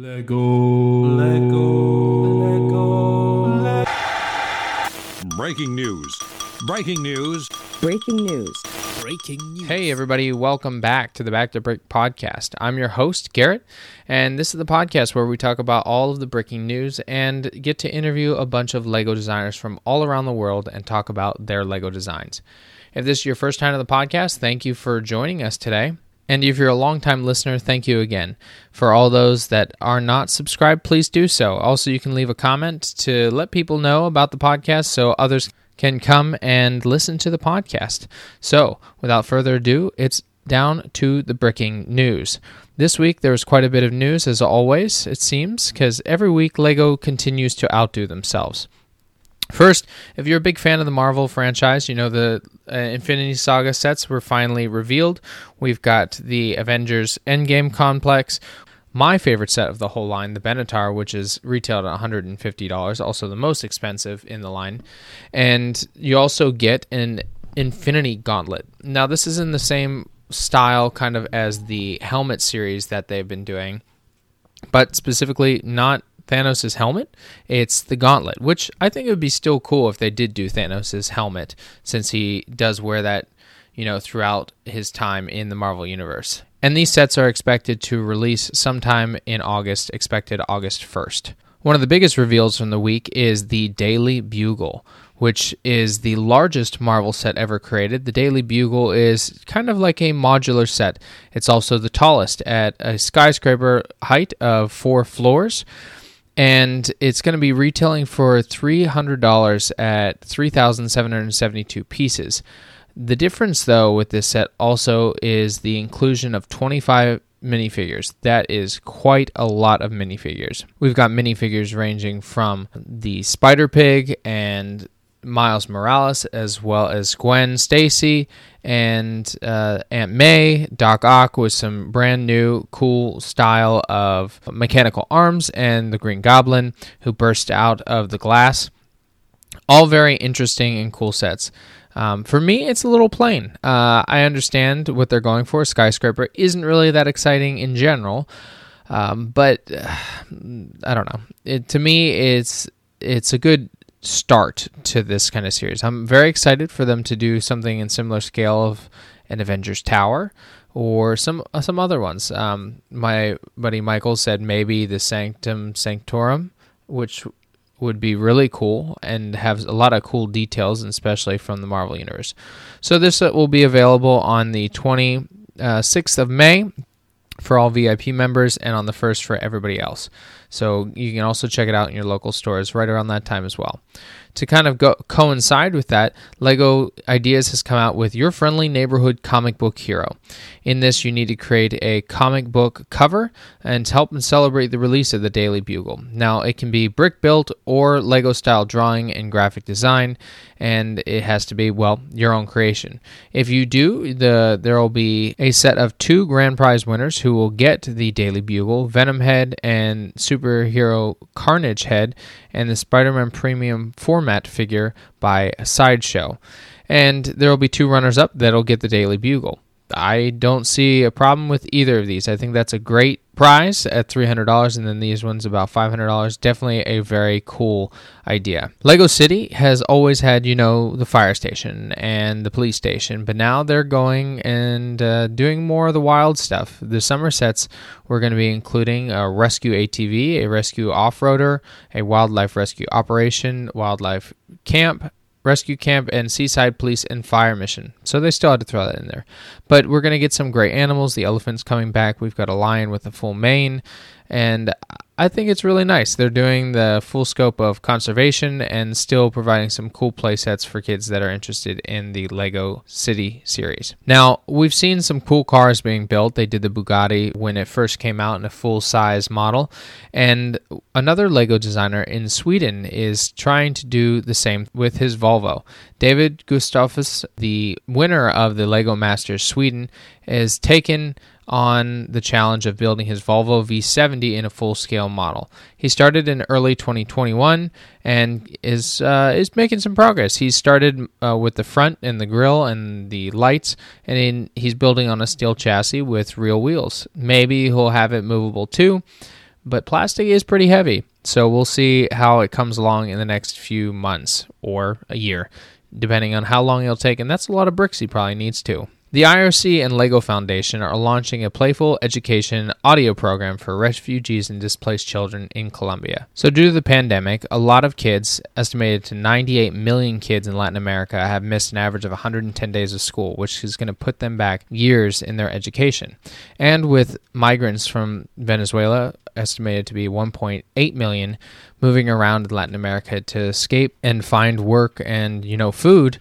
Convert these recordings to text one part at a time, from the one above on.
Lego. Lego. Lego. Breaking news. Breaking news. Breaking news. Breaking news. Hey, everybody, welcome back to the Back to Brick podcast. I'm your host, Garrett, and this is the podcast where we talk about all of the breaking news and get to interview a bunch of Lego designers from all around the world and talk about their Lego designs. If this is your first time to the podcast, thank you for joining us today. And if you're a longtime listener, thank you again. For all those that are not subscribed, please do so. Also, you can leave a comment to let people know about the podcast so others can come and listen to the podcast. So, without further ado, it's down to the bricking news. This week, there was quite a bit of news, as always, it seems, because every week LEGO continues to outdo themselves. First, if you're a big fan of the Marvel franchise, you know the uh, Infinity Saga sets were finally revealed. We've got the Avengers Endgame complex. My favorite set of the whole line, the Benatar, which is retailed at $150, also the most expensive in the line. And you also get an Infinity Gauntlet. Now, this is in the same style kind of as the helmet series that they've been doing, but specifically not Thanos' helmet. It's the gauntlet, which I think it would be still cool if they did do Thanos' helmet, since he does wear that, you know, throughout his time in the Marvel Universe. And these sets are expected to release sometime in August, expected August 1st. One of the biggest reveals from the week is the Daily Bugle, which is the largest Marvel set ever created. The Daily Bugle is kind of like a modular set. It's also the tallest at a skyscraper height of four floors and it's going to be retailing for $300 at 3,772 pieces. The difference, though, with this set also is the inclusion of 25 minifigures. That is quite a lot of minifigures. We've got minifigures ranging from the Spider Pig and Miles Morales, as well as Gwen Stacy and uh, Aunt May, Doc Ock with some brand new cool style of mechanical arms, and the Green Goblin who burst out of the glass. All very interesting and cool sets. Um, for me, it's a little plain. Uh, I understand what they're going for. Skyscraper isn't really that exciting in general, um, but uh, I don't know. It, to me, it's it's a good start to this kind of series. I'm very excited for them to do something in similar scale of an Avengers Tower or some uh, some other ones. Um, my buddy Michael said maybe the Sanctum Sanctorum, which would be really cool and have a lot of cool details, especially from the Marvel Universe. So this uh, will be available on the 26th of May for all VIP members and on the 1st for everybody else. So you can also check it out in your local stores right around that time as well. To kind of go coincide with that, Lego Ideas has come out with your friendly neighborhood comic book hero. In this, you need to create a comic book cover and help and celebrate the release of the Daily Bugle. Now, it can be brick built or Lego style drawing and graphic design, and it has to be well your own creation. If you do, the there will be a set of two grand prize winners who will get the Daily Bugle, Venom Head and superhero Carnage Head, and the Spider-Man Premium format figure by Sideshow. And there will be two runners up that'll get the Daily Bugle. I don't see a problem with either of these. I think that's a great prize at $300 and then these ones about $500. Definitely a very cool idea. Lego City has always had, you know, the fire station and the police station, but now they're going and uh, doing more of the wild stuff. The summer sets we're going to be including a rescue ATV, a rescue off-roader, a wildlife rescue operation, wildlife camp, rescue camp and seaside police and fire mission. So they still had to throw that in there. But we're going to get some great animals. The elephant's coming back. We've got a lion with a full mane. And I think it's really nice. They're doing the full scope of conservation and still providing some cool play sets for kids that are interested in the Lego City series. Now, we've seen some cool cars being built. They did the Bugatti when it first came out in a full size model. And another Lego designer in Sweden is trying to do the same with his Volvo. David Gustafus, the winner of the Lego Masters Sweden, is taken on the challenge of building his Volvo V70 in a full-scale model. He started in early 2021 and is uh, is making some progress. He started uh, with the front and the grill and the lights, and in, he's building on a steel chassis with real wheels. Maybe he'll have it movable too but plastic is pretty heavy. So we'll see how it comes along in the next few months or a year, depending on how long it'll take. And that's a lot of bricks he probably needs too. The IRC and LEGO Foundation are launching a playful education audio program for refugees and displaced children in Colombia. So, due to the pandemic, a lot of kids, estimated to 98 million kids in Latin America, have missed an average of 110 days of school, which is going to put them back years in their education. And with migrants from Venezuela, estimated to be 1.8 million, moving around Latin America to escape and find work and, you know, food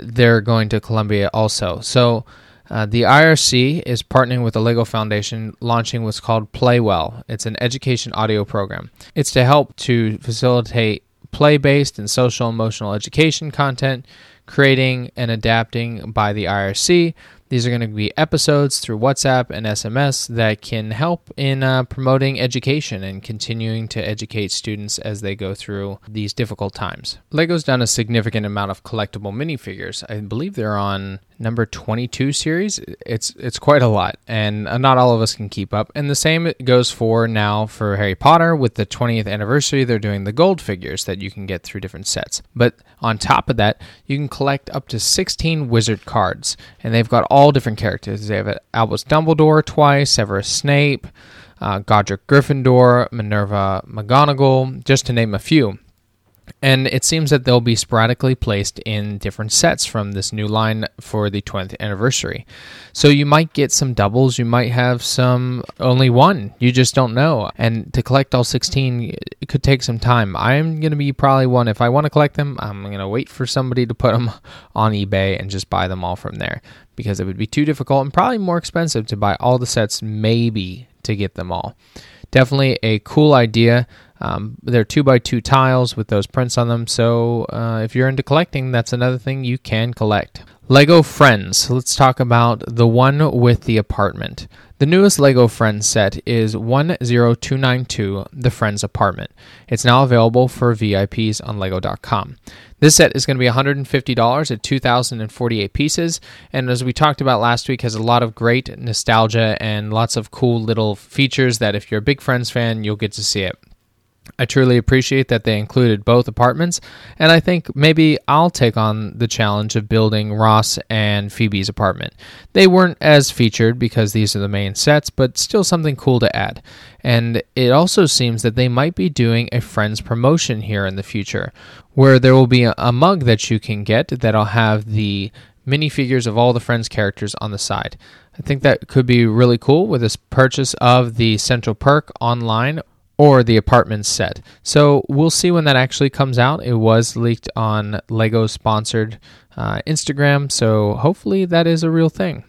they're going to Colombia also. So uh, the IRC is partnering with the Lego Foundation, launching what's called Playwell. It's an education audio program. It's to help to facilitate play-based and social emotional education content, creating and adapting by the IRC these are going to be episodes through WhatsApp and SMS that can help in uh, promoting education and continuing to educate students as they go through these difficult times. LEGO's done a significant amount of collectible minifigures. I believe they're on number 22 series it's it's quite a lot and uh, not all of us can keep up. And the same goes for now for harry potter. With the 20th anniversary they're doing the gold figures that you can get through different sets. But on top of that you can collect up to 16 wizard cards and they've got all different characters. They have albus dumbledore twice severus snape uh, godric gryffindor minerva mcgonagall just to name a few and it seems that they'll be sporadically placed in different sets from this new line for the 20th anniversary. So you might get some doubles, you might have some only one, you just don't know. And to collect all 16, it could take some time. I'm going to be probably one, if I want to collect them, I'm going to wait for somebody to put them on eBay and just buy them all from there because it would be too difficult and probably more expensive to buy all the sets, maybe to get them all. Definitely a cool idea. Um, they're two by two tiles with those prints on them. So uh, if you're into collecting, that's another thing you can collect. Lego Friends. Let's talk about the one with the apartment. The newest LEGO Friends set is 10292 The Friends Apartment. It's now available for VIPs on LEGO.com. This set is going to be $150 at 2,048 pieces, and as we talked about last week, has a lot of great nostalgia and lots of cool little features that if you're a big Friends fan, you'll get to see it. I truly appreciate that they included both apartments, and I think maybe I'll take on the challenge of building Ross and Phoebe's apartment. They weren't as featured because these are the main sets, but still something cool to add. And it also seems that they might be doing a Friends promotion here in the future, where there will be a, mug that you can get that'll have the minifigures of all the Friends characters on the side. I think that could be really cool with this purchase of the Central Perk online or the apartment set. So we'll see when that actually comes out. It was leaked on Lego sponsored uh, Instagram, so hopefully that is a real thing.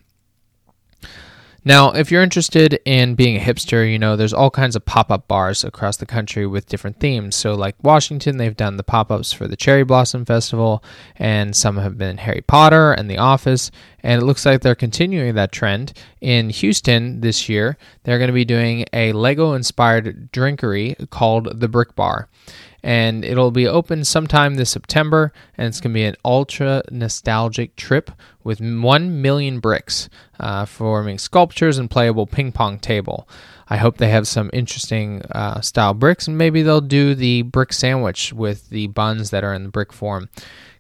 Now, if you're interested in being a hipster, you know, there's all kinds of pop up bars across the country with different themes. So, like Washington, they've done the pop ups for the Cherry Blossom Festival, and some have been Harry Potter and The Office. And it looks like they're continuing that trend. In Houston this year, they're going to be doing a Lego inspired drinkery called the Brick Bar and it'll be open sometime this September. And it's going to be an ultra nostalgic trip with 1 million bricks, uh, forming sculptures and playable ping pong table. I hope they have some interesting uh, style bricks, and maybe they'll do the brick sandwich with the buns that are in the brick form.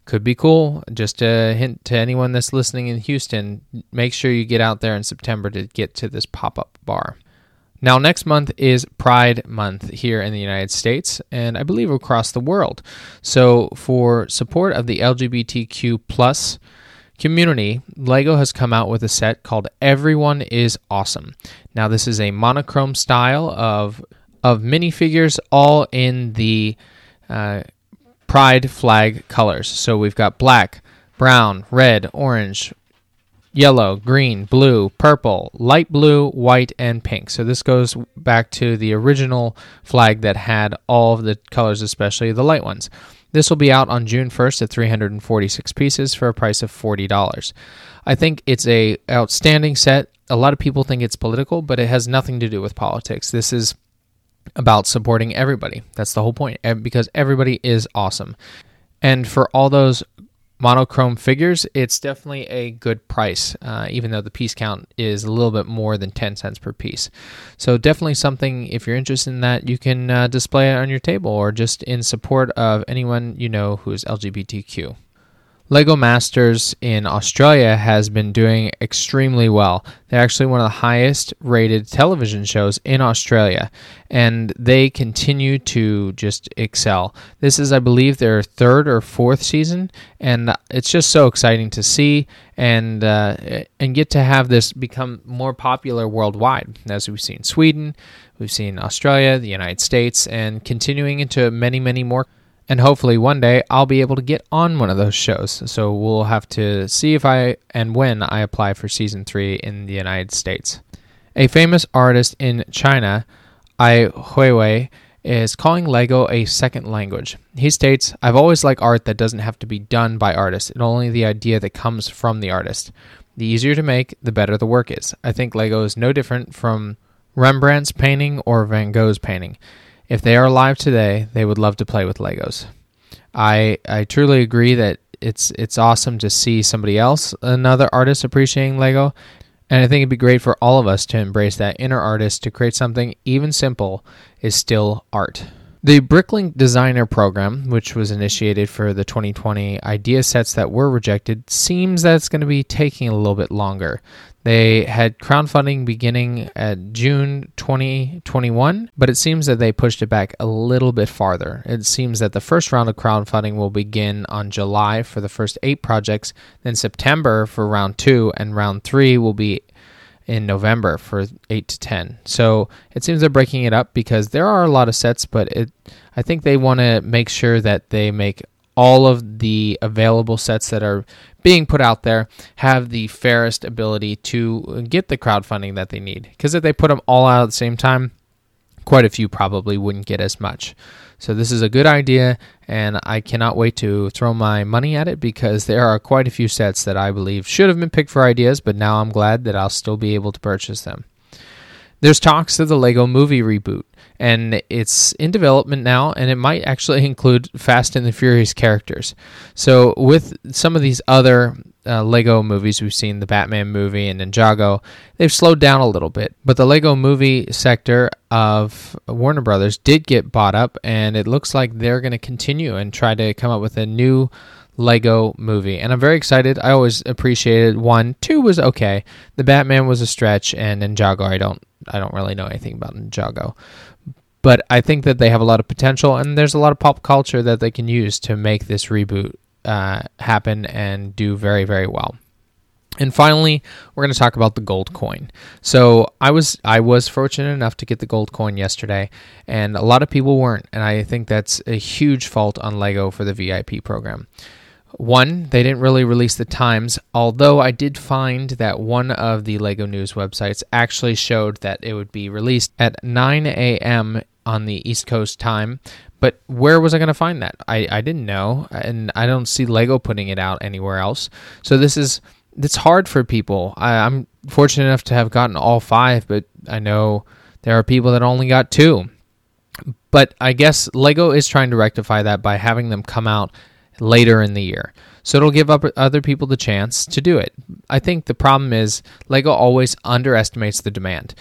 Could be cool. Just a hint to anyone that's listening in Houston make sure you get out there in September to get to this pop up bar. Now, next month is Pride Month here in the United States and I believe across the world. So, for support of the LGBTQ plus community, LEGO has come out with a set called Everyone is Awesome. Now, this is a monochrome style of of minifigures, all in the uh, Pride flag colors. So we've got black, brown, red, orange, yellow, green, blue, purple, light blue, white, and pink. So this goes back to the original flag that had all of the colors, especially the light ones. This will be out on June 1st at 346 pieces for a price of $40. I think it's a outstanding set. A lot of people think it's political, but it has nothing to do with politics. This is about supporting everybody. That's the whole point eh, because everybody is awesome. And for all those monochrome figures, it's definitely a good price, uh, even though the piece count is a little bit more than 10 cents per piece. So, definitely something, if you're interested in that, you can uh, display it on your table or just in support of anyone you know who is LGBTQ. Lego Masters in Australia has been doing extremely well. They're actually one of the highest rated television shows in Australia, and they continue to just excel. This is, I believe, their third or fourth season, and it's just so exciting to see and uh, and get to have this become more popular worldwide. As we've seen Sweden, we've seen Australia, the United States, and continuing into many, many more and hopefully one day I'll be able to get on one of those shows. So we'll have to see if I and when I apply for season three in the United States. A famous artist in China, Ai Weiwei, is calling Lego a second language. He states, I've always liked art that doesn't have to be done by artists, and only the idea that comes from the artist. The easier to make, the better the work is. I think Lego is no different from Rembrandt's painting or Van Gogh's painting. If they are alive today, they would love to play with Legos. I I truly agree that it's it's awesome to see somebody else, another artist appreciating Lego, and I think it'd be great for all of us to embrace that inner artist to create something even simple is still art. The Bricklink Designer Program, which was initiated for the 2020 idea sets that were rejected, seems that it's going to be taking a little bit longer. They had crowdfunding beginning at June 2021, but it seems that they pushed it back a little bit farther. It seems that the first round of crowdfunding will begin on July for the first eight projects, then September for round two, and round three will be in November for 8 to 10. So it seems they're breaking it up because there are a lot of sets, but it I think they want to make sure that they make all of the available sets that are being put out there have the fairest ability to get the crowdfunding that they need. Because if they put them all out at the same time, quite a few probably wouldn't get as much. So this is a good idea, and I cannot wait to throw my money at it because there are quite a few sets that I believe should have been picked for ideas, but now I'm glad that I'll still be able to purchase them. There's talks of the Lego movie reboot, and it's in development now, and it might actually include Fast and the Furious characters. So, with some of these other uh, Lego movies we've seen, the Batman movie and Ninjago, they've slowed down a little bit. But the Lego movie sector of Warner Brothers did get bought up, and it looks like they're going to continue and try to come up with a new Lego movie. And I'm very excited. I always appreciated one. Two was okay. The Batman was a stretch, and Ninjago, I don't I don't really know anything about Ninjago. But I think that they have a lot of potential, and there's a lot of pop culture that they can use to make this reboot uh, happen and do very, very well. And finally, we're going to talk about the gold coin. So I was I was fortunate enough to get the gold coin yesterday, and a lot of people weren't, and I think that's a huge fault on Lego for the VIP program. One, they didn't really release the times, although I did find that one of the LEGO News websites actually showed that it would be released at 9 a.m. on the East Coast time. But where was I going to find that? I, I didn't know, and I don't see LEGO putting it out anywhere else. So this is it's hard for people. I, I'm fortunate enough to have gotten all five, but I know there are people that only got two. But I guess LEGO is trying to rectify that by having them come out later in the year. So it'll give other people the chance to do it. I think the problem is LEGO always underestimates the demand.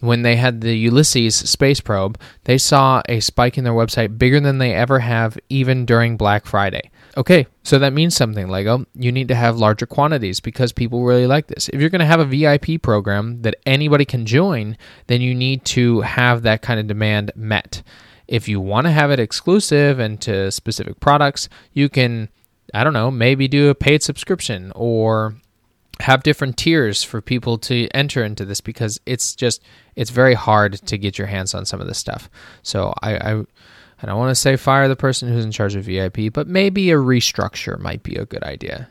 When they had the Ulysses space probe, they saw a spike in their website bigger than they ever have, even during Black Friday. Okay, so that means something, Lego. You need to have larger quantities because people really like this. If you're going to have a VIP program that anybody can join, then you need to have that kind of demand met. If you want to have it exclusive and to specific products, you can, I don't know, maybe do a paid subscription or have different tiers for people to enter into this because it's just it's very hard to get your hands on some of this stuff. So I, I I don't want to say fire the person who's in charge of VIP, but maybe a restructure might be a good idea.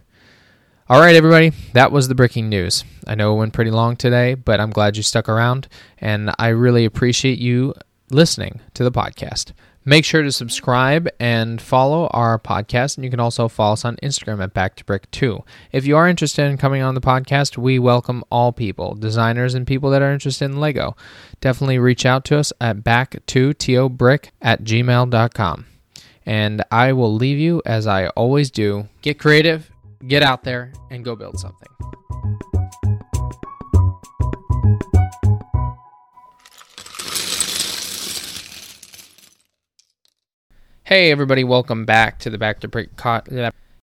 All right, everybody, that was the breaking news. I know it went pretty long today, but I'm glad you stuck around, and I really appreciate you listening to the podcast. Make sure to subscribe and follow our podcast, and you can also follow us on Instagram at Back to Brick 2. If you are interested in coming on the podcast, we welcome all people, designers and people that are interested in Lego. Definitely reach out to us at back to to brick at gmail.com. And I will leave you as I always do. Get creative, get out there, and go build something. Hey everybody, welcome back to the Back to Brick